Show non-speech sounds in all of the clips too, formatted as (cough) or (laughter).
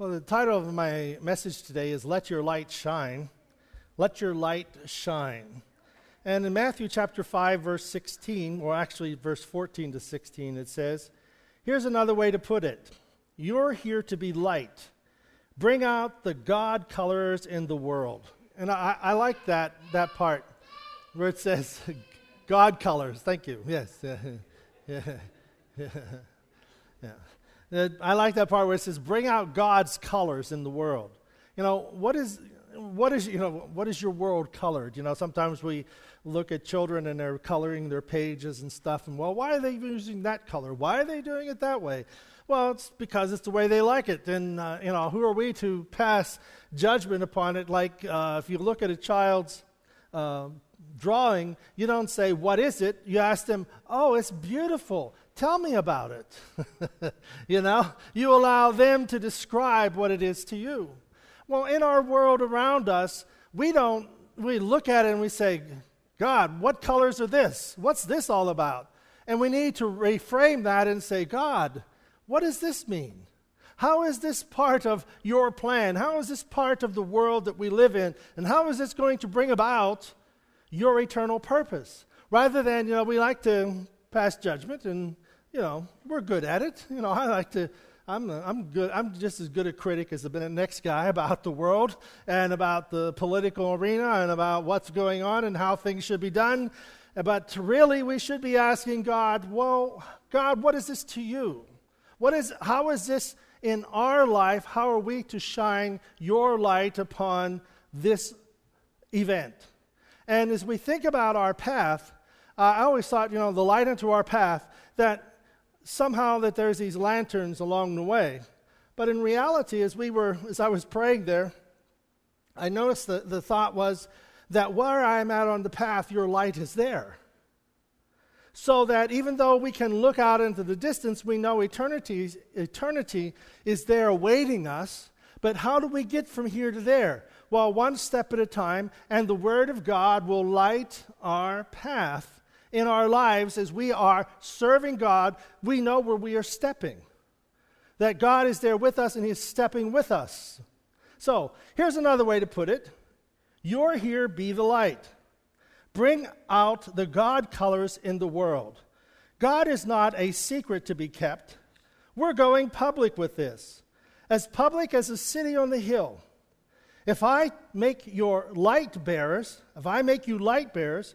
Well, the title of my message today is Let Your Light Shine. Let Your Light Shine. And in Matthew chapter 5, verse 16, or actually verse 14 to 16, it says, Here's another way to put it You're here to be light. Bring out the God colors in the world. And I, I like that, that part where it says (laughs) God colors. Thank you. Yes. (laughs) yeah. (laughs) yeah. yeah. I like that part where it says, bring out God's colors in the world. You know, what is, what is, you know, what is your world colored? You know, sometimes we look at children and they're coloring their pages and stuff, and well, why are they using that color? Why are they doing it that way? Well, it's because it's the way they like it. And, uh, you know, who are we to pass judgment upon it? Like, uh, if you look at a child's uh, drawing, you don't say, What is it? You ask them, Oh, it's beautiful. Tell me about it. (laughs) you know, you allow them to describe what it is to you. Well, in our world around us, we don't, we look at it and we say, God, what colors are this? What's this all about? And we need to reframe that and say, God, what does this mean? How is this part of your plan? How is this part of the world that we live in? And how is this going to bring about your eternal purpose? Rather than, you know, we like to pass judgment and you know, we're good at it. You know, (laughs) I like to, I'm, I'm good, I'm just as good a critic as the next guy (laughs) about the world and about the political arena and about what's going on and how things should be done. But really, we should be asking God, well, God, what is this to you? What is, how is this in our life? How are we to shine your light upon this event? And as we think about our path, uh, I always thought, you know, the light into our path, that somehow that there's these lanterns along the way. But in reality, as we were, as I was praying there, I noticed that the thought was that where I'm at on the path, your light is there. So that even though we can look out into the distance, we know eternity, eternity is there awaiting us. But how do we get from here to there? Well, one step at a time, and the Word of God will light our path in our lives as we are serving God, we know where we are stepping. That God is there with us and He's stepping with us. So, here's another way to put it You're here, be the light. Bring out the God colors in the world. God is not a secret to be kept. We're going public with this, as public as a city on the hill. If I make your light bearers, if I make you light bearers,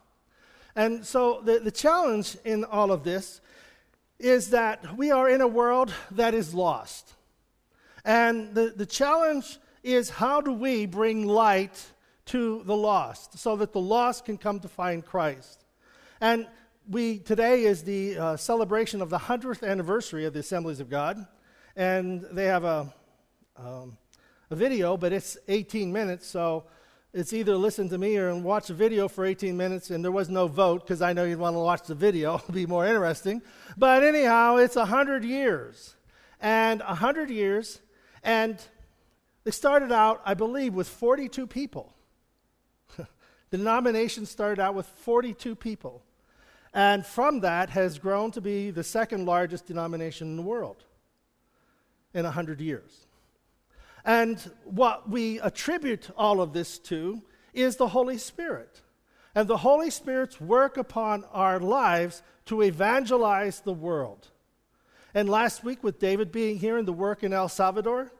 And so the, the challenge in all of this is that we are in a world that is lost. And the, the challenge is how do we bring light to the lost so that the lost can come to find Christ? And we today is the uh, celebration of the 100th anniversary of the Assemblies of God. And they have a, um, a video, but it's 18 minutes, so it's either listen to me or watch a video for 18 minutes, and there was no vote because I know you'd want to watch the video, (laughs) it'll be more interesting. But anyhow, it's 100 years. And 100 years, and they started out, I believe, with 42 people. the (laughs) denomination started out with 42 people. And from that has grown to be the second largest denomination in the world in 100 years. And what we attribute all of this to is the Holy Spirit. And the Holy Spirit's work upon our lives to evangelize the world. And last week, with David being here in the work in El Salvador,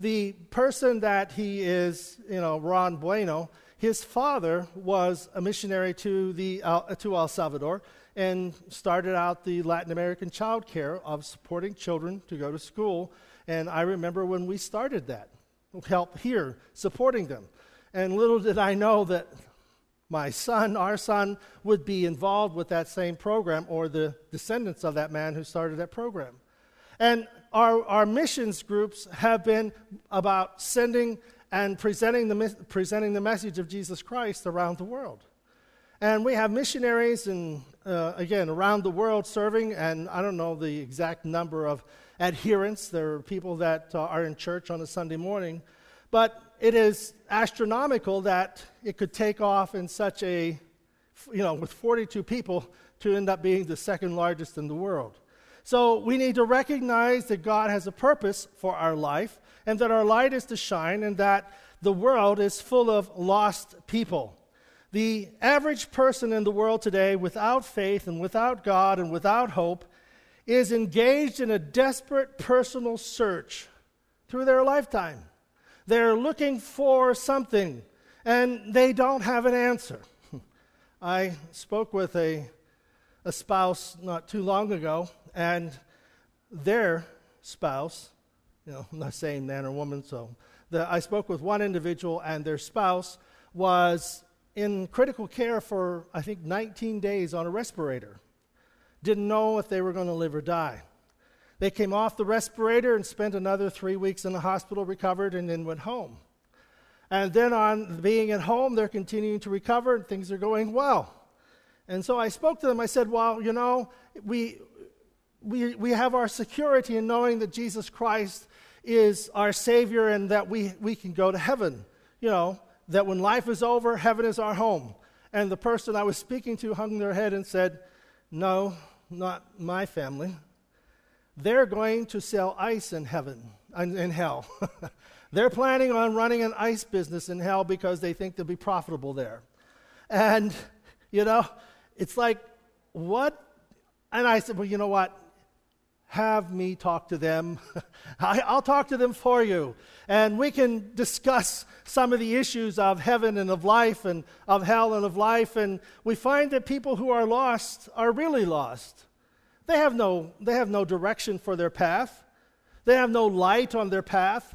the person that he is, you know, Ron Bueno, his father was a missionary to, the, uh, to El Salvador and started out the Latin American child care of supporting children to go to school and I remember when we started that, help here, supporting them. And little did I know that my son, our son, would be involved with that same program or the descendants of that man who started that program. And our, our missions groups have been about sending and presenting the, presenting the message of Jesus Christ around the world. And we have missionaries, and uh, again, around the world serving, and I don't know the exact number of adherents. There are people that uh, are in church on a Sunday morning, but it is astronomical that it could take off in such a, you know, with 42 people to end up being the second largest in the world. So we need to recognize that God has a purpose for our life and that our light is to shine and that the world is full of lost people. The average person in the world today, without faith and without God and without hope, is engaged in a desperate personal search through their lifetime. They're looking for something and they don't have an answer. (laughs) I spoke with a, a spouse not too long ago, and their spouse, you know, I'm not saying man or woman, so the, I spoke with one individual, and their spouse was in critical care for, I think, 19 days on a respirator. Didn't know if they were going to live or die. They came off the respirator and spent another three weeks in the hospital, recovered, and then went home. And then, on being at home, they're continuing to recover and things are going well. And so I spoke to them. I said, Well, you know, we, we, we have our security in knowing that Jesus Christ is our Savior and that we, we can go to heaven. You know, that when life is over, heaven is our home. And the person I was speaking to hung their head and said, No, not my family. They're going to sell ice in heaven, in hell. (laughs) They're planning on running an ice business in hell because they think they'll be profitable there. And, you know, it's like, what? And I said, well, you know what? Have me talk to them. (laughs) I, will talk to them for you. And we can discuss some of the issues of heaven and of life and of hell and of life. And we find that people who are lost are really lost. They have no, they have no direction for their path, they have no light on their path.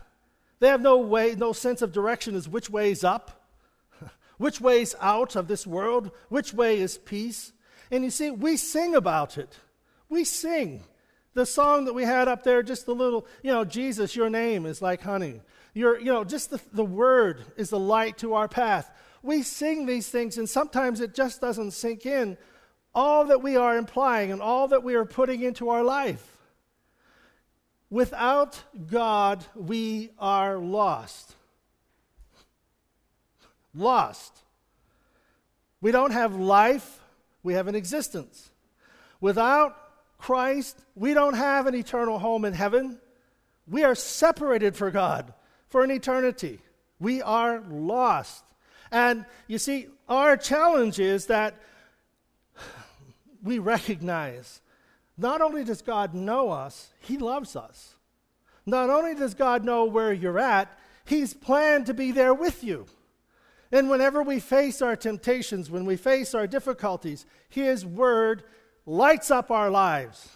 They have no way, no sense of direction as which way is up, (laughs) which way is out of this world, which way is peace. And you see, we sing about it. We sing. The song that we had up there, just a little, you know, Jesus, your name is like honey. Your, you know, just the, the word is the light to our path. We sing these things, and sometimes it just doesn't sink in all that we are implying and all that we are putting into our life. Without God, we are lost. Lost. We don't have life, we have an existence. Without Christ, we don't have an eternal home in heaven. We are separated from God for an eternity. We are lost. And you see, our challenge is that we recognize not only does God know us, He loves us. Not only does God know where you're at, He's planned to be there with you. And whenever we face our temptations, when we face our difficulties, His Word lights up our lives.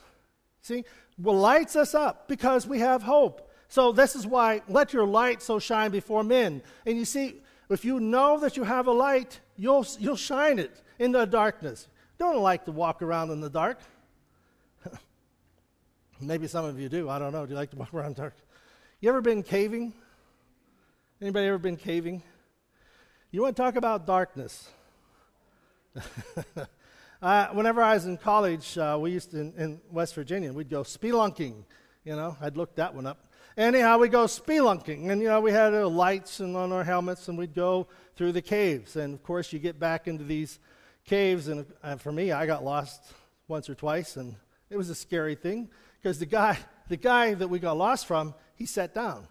See, well, lights us up because we have hope. So this is why let your light so shine before men. And you see, if you know that you have a light, you'll you'll shine it in the darkness. Don't like to walk around in the dark. (laughs) Maybe some of you do. I don't know. Do you like to walk around dark? You ever been caving? Anybody ever been caving? You want to talk about darkness? (laughs) Uh, whenever I was in college, uh, we used to, in, in, West Virginia, we'd go spelunking. You know, I'd look that one up. Anyhow, we go spelunking, and you know, we had uh, lights and on our helmets, and we'd go through the caves. And of course, you get back into these caves, and for me, I got lost once or twice, and it was a scary thing because the guy, the guy that we got lost from, he sat down.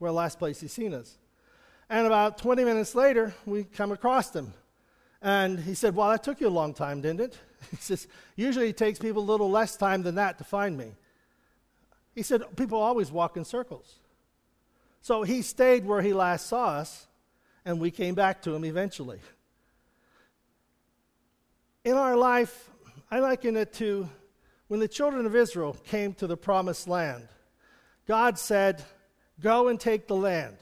We're the last place he seen us. And about 20 minutes later, we come across him. And he said, Well, that took you a long time, didn't it? (laughs) He says, Usually it takes people a little less time than that to find me. He said, People always walk in circles. So he stayed where he last saw us, and we came back to him eventually. In our life, I liken it to when the children of Israel came to the promised land. God said, Go and take the land.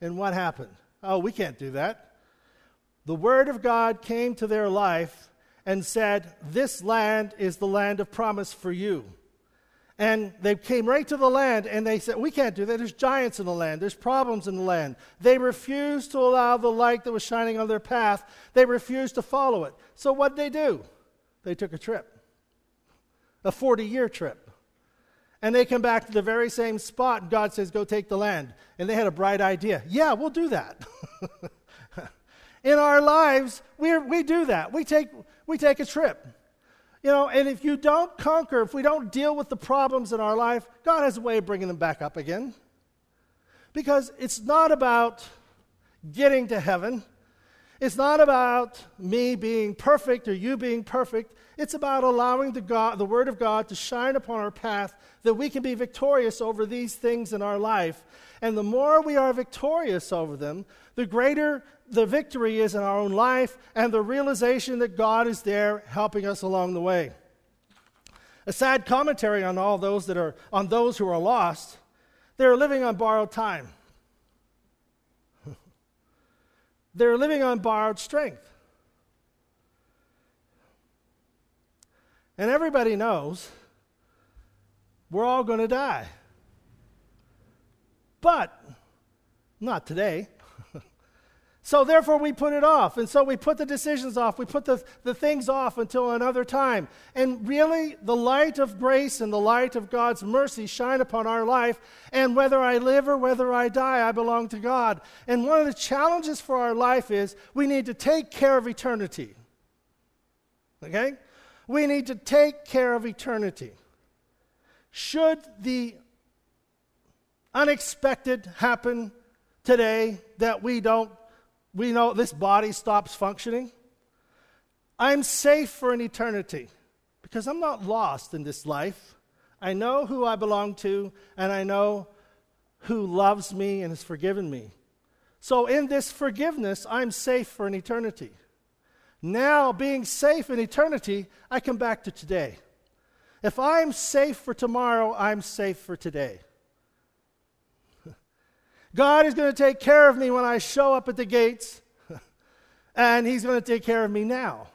And what happened? Oh, we can't do that the Word of God came to their life and said, This land is the land of promise for you. And they came right to the land and they said, We can't do that. There's giants in the land, there's problems in the land. They refused to allow the light that was shining on their path, they refused to follow it. So what did they do? They took a trip, a 40 year trip. And they come back to the very same spot, and God says, Go take the land. And they had a bright idea. Yeah, we'll do that. (laughs) in our lives, we we do that. We take, we take a trip. You know, and if you don't conquer, if we don't deal with the problems in our life, God has a way of bringing them back up again. Because it's not about getting to heaven. It's not about me being perfect or you being perfect. It's about allowing the, God, the Word of God to shine upon our path that we can be victorious over these things in our life. And the more we are victorious over them, the greater the victory is in our own life and the realization that God is there helping us along the way. A sad commentary on all those that are on those who are lost. They're living on borrowed time. They're living on borrowed strength. And everybody knows we're all going to die. But not today. So therefore, we put it off. And so we put the decisions off. We put the, the things off until another time. And really, the light of grace and the light of God's mercy shine upon our life. And whether I live or whether I die, I belong to God. And one of the challenges for our life is we need to take care of eternity. Okay? We need to take care of eternity. Should the unexpected happen today that we don't we know this body stops functioning. I'm safe for an eternity because I'm not lost in this life. I know who I belong to, and I know who loves me and has forgiven me. So, in this forgiveness, I'm safe for an eternity. Now, being safe in eternity, I come back to today. If I'm safe for tomorrow, I'm safe for today. God is going to take care of me when I show up at the gates, (laughs) and He's going to take care of me now.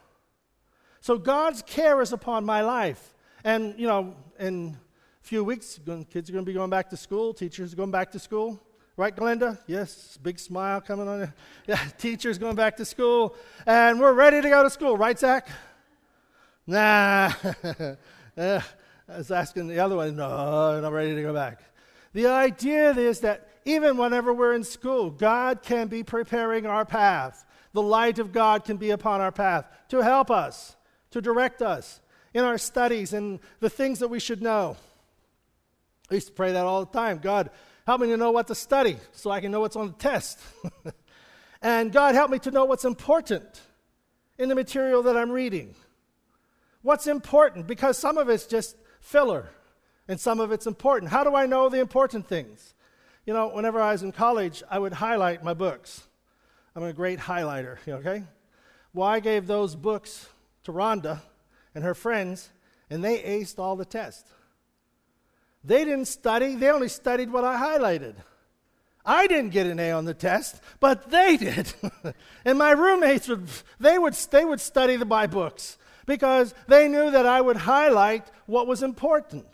So God's care is upon my life. And, you know, in a few weeks, kids are going to be going back to school, teachers are going back to school. Right, Glenda? Yes, big smile coming on. (laughs) Yeah, teachers going back to school, and we're ready to go to school, right, Zach? Nah. (laughs) I was asking the other one, no, I'm not ready to go back. The idea is that even whenever we're in school, God can be preparing our path. The light of God can be upon our path to help us, to direct us in our studies and the things that we should know. I used to pray that all the time God, help me to know what to study so I can know what's on the test. (laughs) and God, help me to know what's important in the material that I'm reading. What's important? Because some of it's just filler and some of it's important. How do I know the important things? You know, whenever I was in college, I would highlight my books. I'm a great highlighter, okay? Well, I gave those books to Rhonda and her friends, and they aced all the tests. They didn't study, they only studied what I highlighted. I didn't get an A on the test, but they did. (laughs) and my roommates would they would they would study the my books because they knew that I would highlight what was important.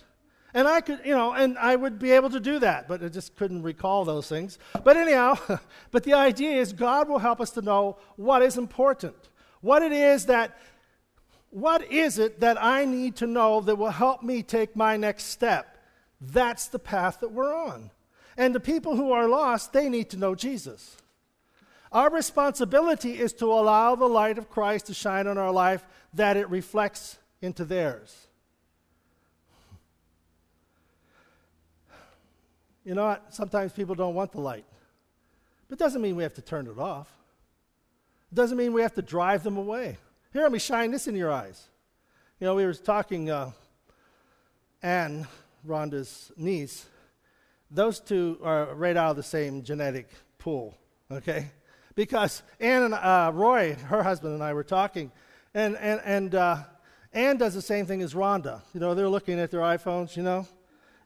And I could, you know, and I would be able to do that, but I just couldn't recall those things. But anyhow, (laughs) but the idea is God will help us to know what is important. What it is that, what is it that I need to know that will help me take my next step? That's the path that we're on. And the people who are lost, they need to know Jesus. Our responsibility is to allow the light of Christ to shine on our life that it reflects into theirs. You know what? Sometimes people don't want the light. But it doesn't mean we have to turn it off. It doesn't mean we have to drive them away. Here, let me shine this in your eyes. You know, we were talking, uh, Anne, Rhonda's niece, those two are right out of the same genetic pool, okay? Because Anne and uh, Roy, her husband, and I were talking, and, and, and uh, Anne does the same thing as Rhonda. You know, they're looking at their iPhones, you know,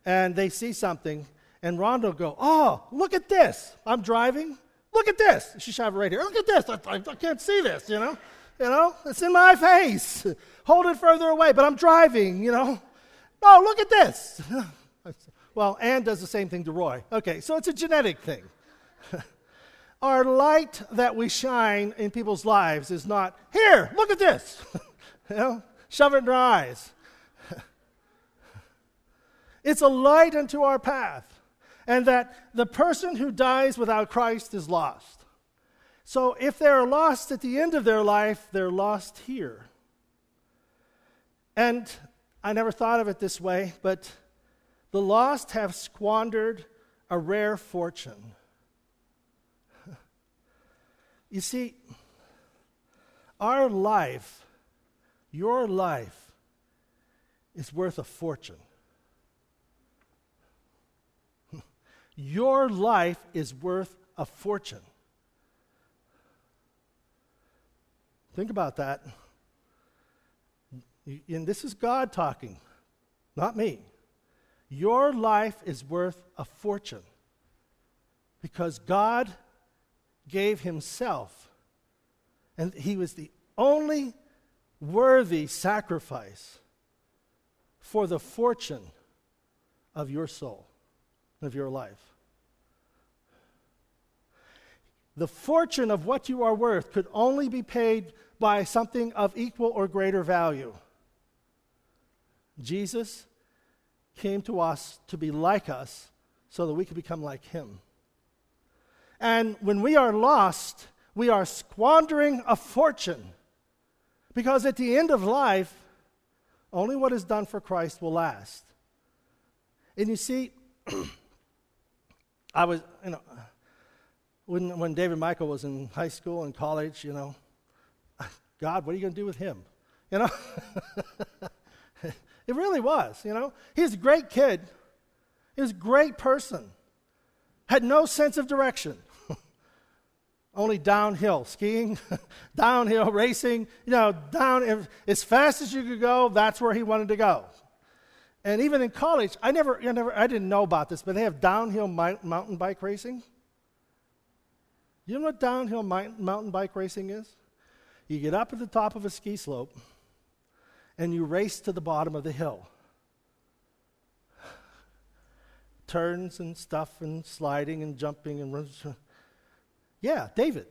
and they see something, and Rhonda will go, Oh, look at this. I'm driving. Look at this. She shot it right here. Look at this. I, I, I can't see this, you know? You know, it's in my face. Hold it further away, but I'm driving, you know? Oh, look at this. (laughs) well, Anne does the same thing to Roy. Okay, so it's a genetic thing. (laughs) Our light that we shine in people's lives is not, here, look at this. (laughs) you know, shove it in their eyes. it's a light unto our path. And that the person who dies without Christ is lost. So if they're lost at the end of their life, they're lost here. And I never thought of it this way, but the lost have squandered a rare fortune. (laughs) You see, our life, your life, is worth a fortune. Your life is worth a fortune. Think about that. And this is God talking, not me. Your life is worth a fortune because God gave Himself, and He was the only worthy sacrifice for the fortune of your soul, of your life. The fortune of what you are worth could only be paid by something of equal or greater value. Jesus came to us to be like us so that we could become like him. And when we are lost, we are squandering a fortune. Because at the end of life, only what is done for Christ will last. And you see, (clears throat) I was, you know, when, when David Michael was in high school and college, you know, (laughs) God, what are you going to do with him? You know? (laughs) it really was, you know? He was a great kid. He was a great person. Had no sense of direction. (laughs) Only downhill, skiing, downhill racing, you know, down as fast as you could go, that's where he wanted to go. And even in college, I never, I never, I didn't know about this, but they have downhill mountain bike racing. You know what downhill mountain bike racing is? You get up at the top of a ski slope and you race to the bottom of the hill. (sighs) Turns and stuff and sliding and jumping and runs. (laughs) yeah, David.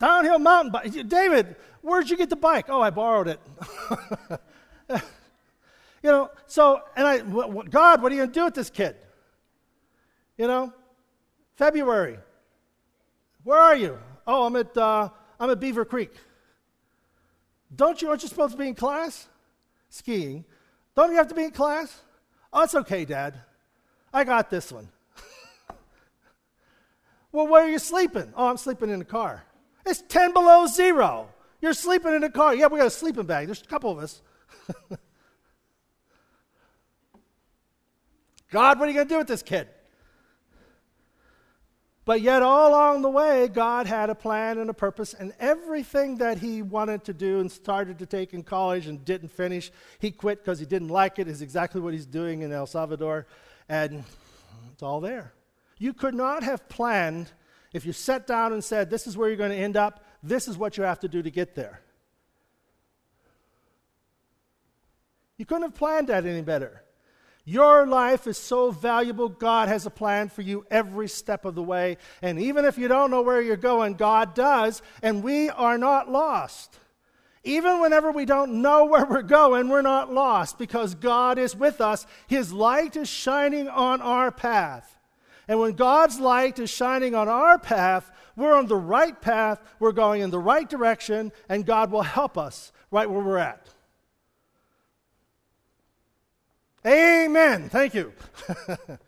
Downhill mountain bike. David, where'd you get the bike? Oh, I borrowed it. (laughs) you know, so, and I, God, what are you going to do with this kid? You know, February. Where are you? Oh, I'm at, uh, I'm at Beaver Creek. Don't you, aren't you supposed to be in class? Skiing. Don't you have to be in class? Oh, it's okay, Dad. I got this one. (laughs) well, where are you sleeping? Oh, I'm sleeping in the car. It's 10 below zero. You're sleeping in the car. Yeah, we got a sleeping bag. There's a couple of us. (laughs) God, what are you going to do with this kid? But yet, all along the way, God had a plan and a purpose, and everything that he wanted to do and started to take in college and didn't finish, he quit because he didn't like it, is exactly what he's doing in El Salvador, and it's all there. You could not have planned if you sat down and said, This is where you're going to end up, this is what you have to do to get there. You couldn't have planned that any better. Your life is so valuable. God has a plan for you every step of the way. And even if you don't know where you're going, God does. And we are not lost. Even whenever we don't know where we're going, we're not lost because God is with us. His light is shining on our path. And when God's light is shining on our path, we're on the right path, we're going in the right direction, and God will help us right where we're at. Amen. Thank you. (laughs)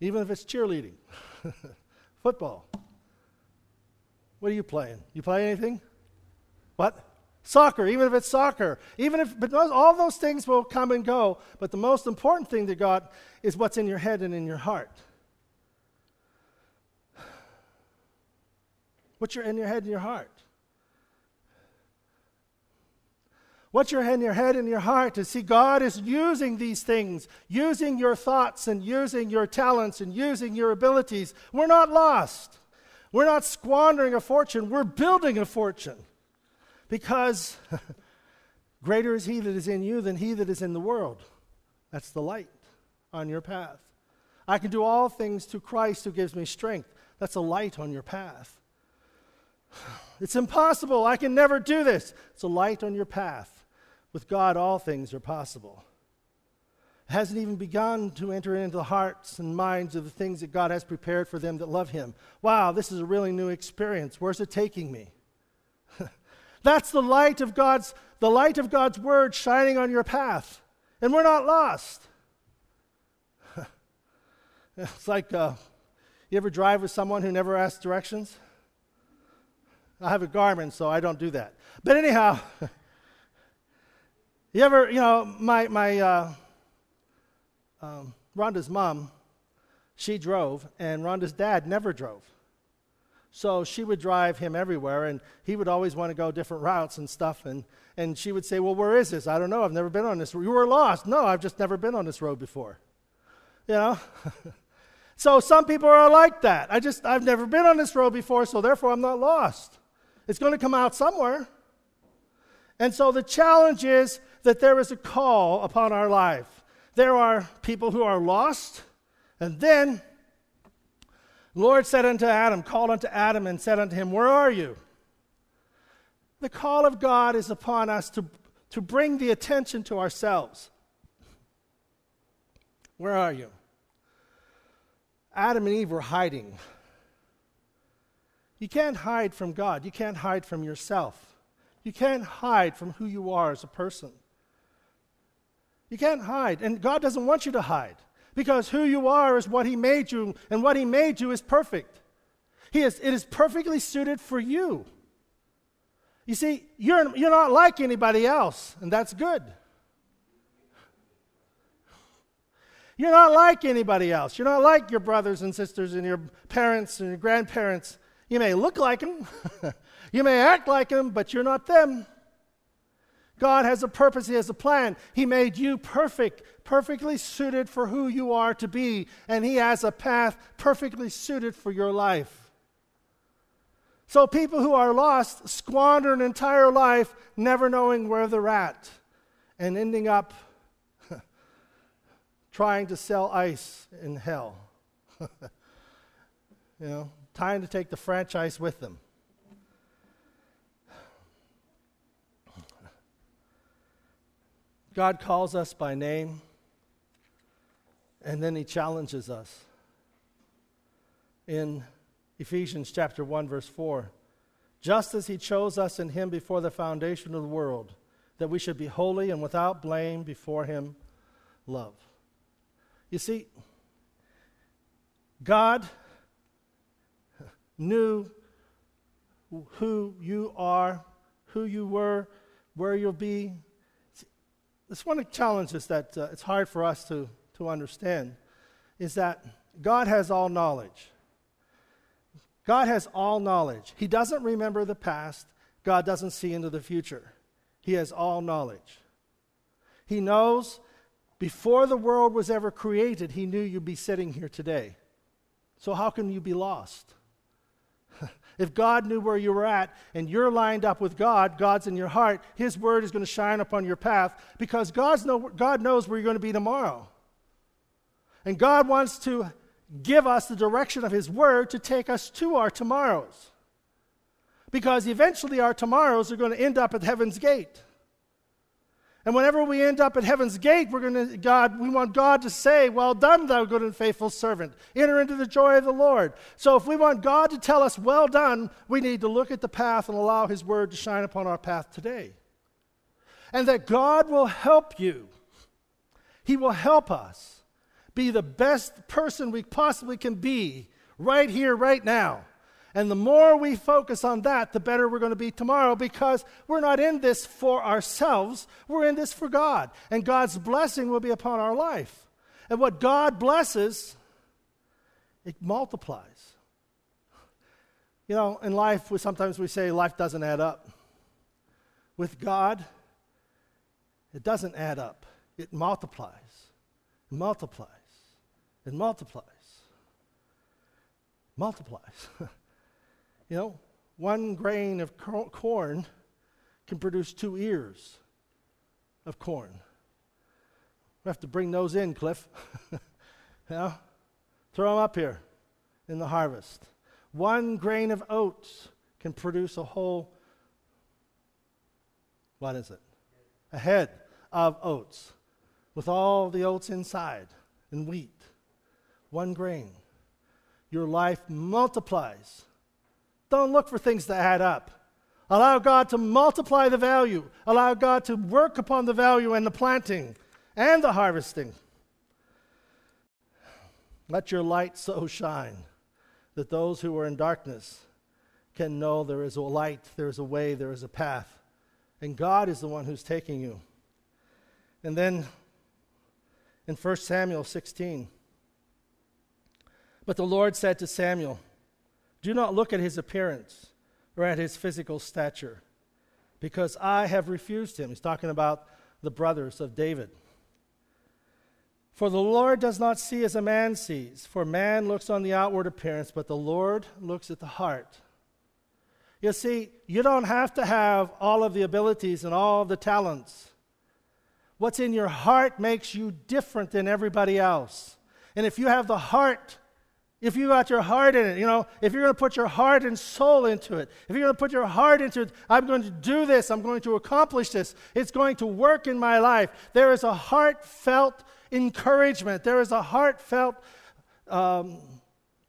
Even if it's cheerleading, (laughs) football. What are you playing? You play anything? What? Soccer, even if it's soccer. Even if, but all those things will come and go. But the most important thing to God is what's in your head and in your heart. What's your, in your head and your heart? What's your in your head and your heart to see God is using these things, using your thoughts and using your talents and using your abilities. We're not lost. We're not squandering a fortune. We're building a fortune. Because (laughs) Greater is he that is in you than he that is in the world. That's the light on your path. I can do all things through Christ who gives me strength. That's a light on your path. (sighs) It's impossible. I can never do this. It's a light on your path. With God, all things are possible. It hasn't even begun to enter into the hearts and minds of the things that God has prepared for them that love Him. Wow, this is a really new experience. Where's it taking me? (laughs) That's the light of God's the light of God's word shining on your path. And we're not lost. (laughs) it's like uh, you ever drive with someone who never asks directions? I have a Garmin, so I don't do that. But anyhow, (laughs) you ever, you know, my, my uh, um, Rhonda's mom, she drove, and Rhonda's dad never drove. So she would drive him everywhere, and he would always want to go different routes and stuff. And, and she would say, Well, where is this? I don't know. I've never been on this. You were lost. No, I've just never been on this road before. You know? (laughs) so some people are like that. I just, I've never been on this road before, so therefore I'm not lost. It's going to come out somewhere. And so the challenge is that there is a call upon our life. There are people who are lost, and then the Lord said unto Adam, called unto Adam, and said unto him, Where are you? The call of God is upon us to, to bring the attention to ourselves. Where are you? Adam and Eve were hiding. You can't hide from God. You can't hide from yourself. You can't hide from who you are as a person. You can't hide. And God doesn't want you to hide because who you are is what He made you, and what He made you is perfect. He is, it is perfectly suited for you. You see, you're, you're not like anybody else, and that's good. You're not like anybody else. You're not like your brothers and sisters and your parents and your grandparents. You may look like them, (laughs) you may act like them, but you're not them. God has a purpose, He has a plan. He made you perfect, perfectly suited for who you are to be, and He has a path perfectly suited for your life. So, people who are lost squander an entire life never knowing where they're at and ending up (laughs) trying to sell ice in hell. (laughs) you know, Time to take the franchise with them. God calls us by name, and then he challenges us. In Ephesians chapter 1 verse 4, just as he chose us in him before the foundation of the world, that we should be holy and without blame before him, love. You see, God knew who you are, who you were, where you'll be. It's one of the challenges that uh, it's hard for us to, to understand is that God has all knowledge. God has all knowledge. He doesn't remember the past, God doesn't see into the future. He has all knowledge. He knows before the world was ever created, He knew you'd be sitting here today. So, how can you be lost? (laughs) If God knew where you were at and you're lined up with God, God's in your heart, His word is going to shine upon your path because God's know, God knows where you're going to be tomorrow. And God wants to give us the direction of His word to take us to our tomorrows. Because eventually our tomorrows are going to end up at heaven's gate. And whenever we end up at heaven's gate, we're going to God, we want God to say, "Well done, thou good and faithful servant. Enter into the joy of the Lord." So if we want God to tell us, "Well done," we need to look at the path and allow his word to shine upon our path today. And that God will help you. He will help us be the best person we possibly can be right here right now. And the more we focus on that, the better we're going to be tomorrow because we're not in this for ourselves, we're in this for God. And God's blessing will be upon our life. And what God blesses, it multiplies. You know, in life, we, sometimes we say life doesn't add up. With God, it doesn't add up, it multiplies, it multiplies, it multiplies, multiplies. (laughs) You know, one grain of corn can produce two ears. of corn. We have to bring those in, Cliff. (laughs) yeah? Throw them up here in the harvest. One grain of oats can produce a whole, what is it? A head of oats with all the oats inside and wheat. One grain. Your life multiplies. Don't look for things to add up. Allow God to multiply the value. Allow God to work upon the value and the planting and the harvesting. Let your light so shine that those who are in darkness can know there is a light, there is a way, there is a path. And God is the one who's taking you. And then in 1 Samuel 16, but the Lord said to Samuel, Do not look at his appearance or at his physical stature, because I have refused him. He's talking about the brothers of David. For the Lord does not see as a man sees, for man looks on the outward appearance, but the Lord looks at the heart. You see, you don't have to have all of the abilities and all the talents. What's in your heart makes you different than everybody else. And if you have the heart, if you got your heart in it, you know, if you're going to put your heart and soul into it, if you're going to put your heart into it, I'm going to do this, I'm going to accomplish this, it's going to work in my life. There is a heartfelt encouragement. There is a heartfelt um,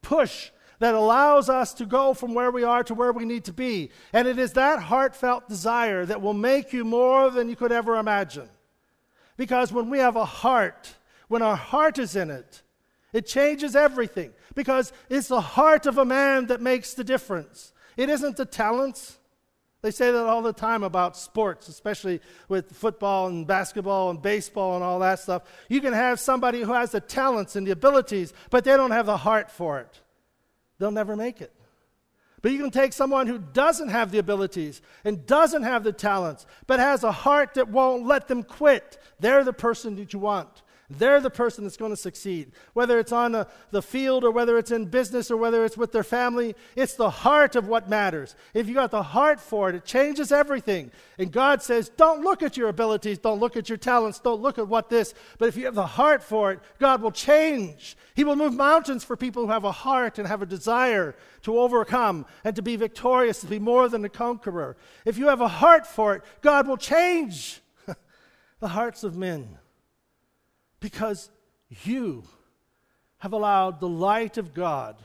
push that allows us to go from where we are to where we need to be. And it is that heartfelt desire that will make you more than you could ever imagine. Because when we have a heart, when our heart is in it, it changes everything. Because it's the heart of a man that makes the difference. It isn't the talents, they say that all the time about sports, especially with football and basketball and baseball and all that stuff. You can have somebody who has the talents and the abilities, but they don't have the heart for it. They'll never make it. But you can take someone who doesn't have the abilities and doesn't have the talents, but has a heart that won't let them quit. They're the person that you want. They're the person that's going to succeed. Whether it's on the, field or whether it's in business or whether it's with their family, it's the heart of what matters. If you got the heart for it, it changes everything. And God says, don't look at your abilities, don't look at your talents, don't look at what this, but if you have the heart for it, God will change. He will move mountains for people who have a heart and have a desire to overcome and to be victorious, to be more than a conqueror. If you have a heart for it, God will change (laughs) the hearts of men because you have allowed the light of God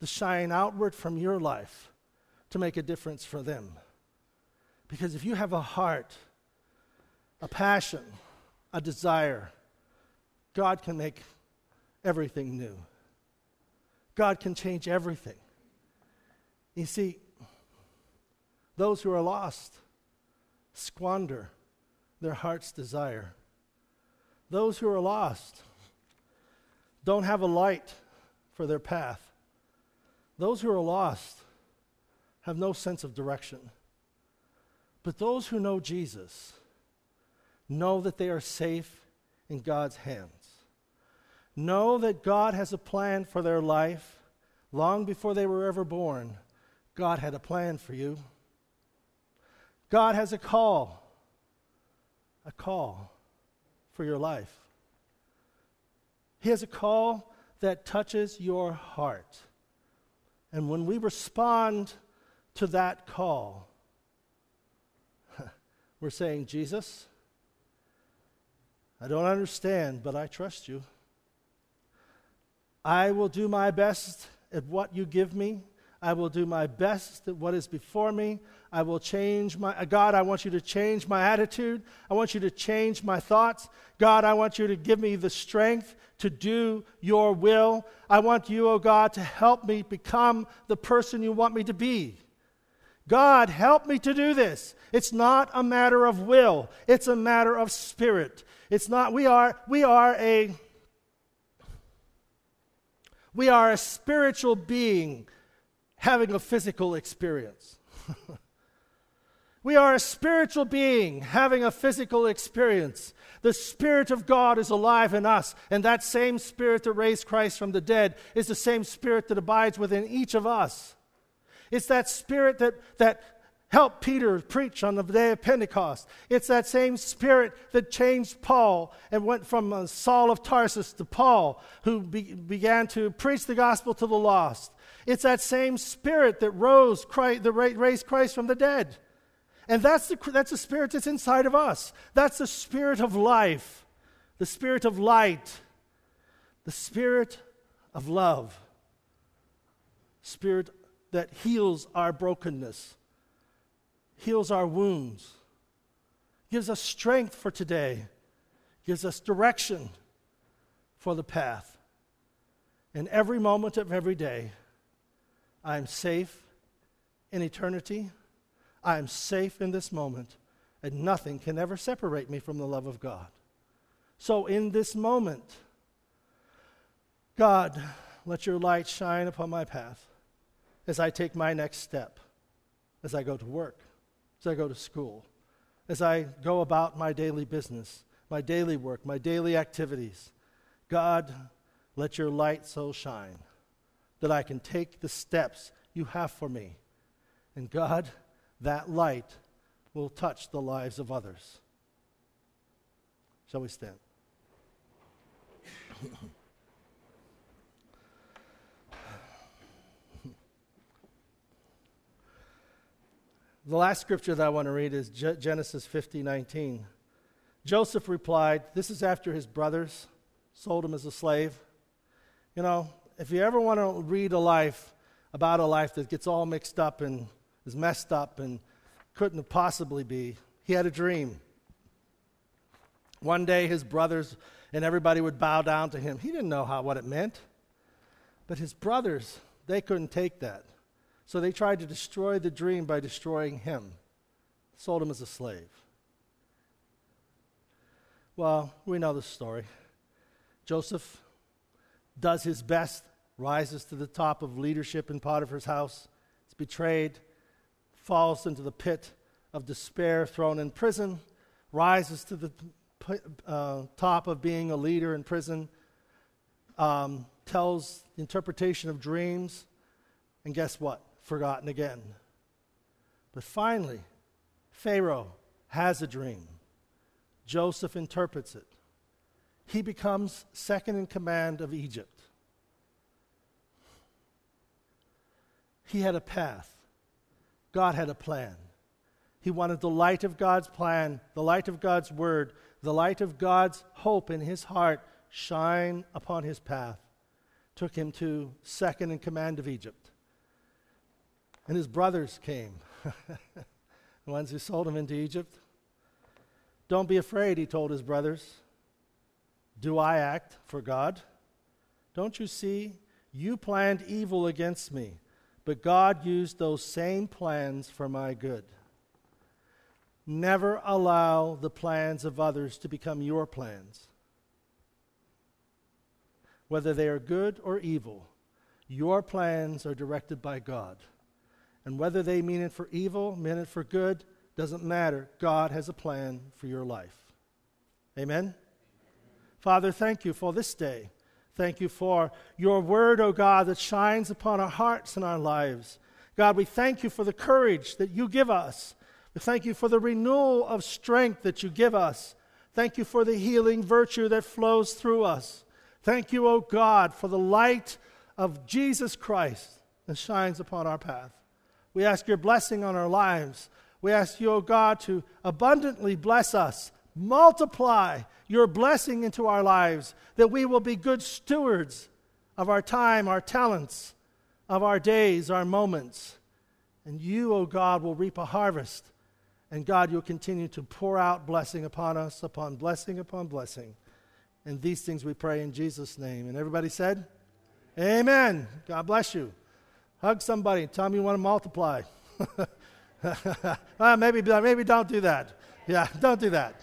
to shine outward from your life to make a difference for them. Because if you have a heart, a passion, a desire, God can make everything new. God can change everything. You see, those who are lost squander their heart's desire. Those who are lost don't have a light for their path. Those who are lost have no sense of direction. But those who know Jesus know that they are safe in God's hands. Know that God has a plan for their life. Long before they were ever born, God had a plan for you. God has a call, a call for your life. He has a call that touches your heart. And when we respond to that call, (laughs) we're saying, Jesus, I don't understand, but I trust you. I will do my best at what you give me. I will do my best at what is before me. I will change my, uh, God, I want you to change my attitude. I want you to change my thoughts. God, I want you to give me the strength to do your will. I want you, oh God, to help me become the person you want me to be. God, help me to do this. It's not a matter of will, it's a matter of spirit. It's not, we are, we are a, we are a spiritual being having a physical experience. (laughs) we are a spiritual being having a physical experience. The Spirit of God is alive in us, and that same Spirit that raised Christ from the dead is the same Spirit that abides within each of us. It's that Spirit that, that helped Peter preach on the day of Pentecost. It's that same Spirit that changed Paul and went from uh, Saul of Tarsus to Paul, who be- began to preach the gospel to the lost. It's that same Spirit that rose Christ, that raised Christ from the dead. And that's the, that's the Spirit that's inside of us. That's the Spirit of life, the Spirit of light, the Spirit of love, Spirit that heals our brokenness, heals our wounds, gives us strength for today, gives us direction for the path. In every moment of every day, I'm safe in eternity. I'm safe in this moment, and nothing can ever separate me from the love of God. So, in this moment, God, let your light shine upon my path as I take my next step, as I go to work, as I go to school, as I go about my daily business, my daily work, my daily activities. God, let your light so shine that I can take the steps you have for me. And God, that light will touch the lives of others. Shall we stand? (clears throat) the last scripture that I want to read is Genesis 50 19. Joseph replied, This is after his brothers sold him as a slave. You know, if you ever want to read a life about a life that gets all mixed up and is messed up and couldn't possibly be, he had a dream. One day his brothers and everybody would bow down to him. He didn't know how, what it meant. But his brothers, they couldn't take that. So they tried to destroy the dream by destroying him, sold him as a slave. Well, we know the story. Joseph does his best, rises to the top of leadership in Potiphar's house, is betrayed, falls into the pit of despair, thrown in prison, rises to the uh, top of being a leader in prison, um, tells interpretation of dreams, and guess what? Forgotten again. But finally, Pharaoh has a dream. Joseph interprets it. He becomes second in command of Egypt. He had a path. God had a plan. He wanted the light of God's plan, the light of God's word, the light of God's hope in his heart shine upon his path. Took him to second in command of Egypt. And his brothers came, (laughs) the ones who sold him into Egypt. Don't be afraid, he told his brothers. Do I act for God? Don't you see? You planned evil against me, but God used those same plans for my good. Never allow the plans of others to become your plans. Whether they are good or evil, your plans are directed by God. And whether they mean it for evil, mean it for good, doesn't matter. God has a plan for your life. Amen? Father, thank you for this day. Thank you for your word, O oh God, that shines upon our hearts and our lives. God, we thank you for the courage that you give us we thank you for the renewal of strength that you give us. Thank you for the healing virtue that flows through us. Thank you, O God, for the light of Jesus Christ that shines upon our path. We ask your blessing on our lives. We ask you, O God, to abundantly bless us, multiply your blessing into our lives, that we will be good stewards of our time, our talents, of our days, our moments. And you, O God, will reap a harvest and God, you'll continue to pour out blessing upon us, upon blessing upon blessing. And these things we pray in Jesus' name. And everybody said, Amen. God bless you. Hug somebody. Tell them you want to multiply. well, (laughs) uh, maybe, maybe don't do that. Yeah, (laughs) don't do that.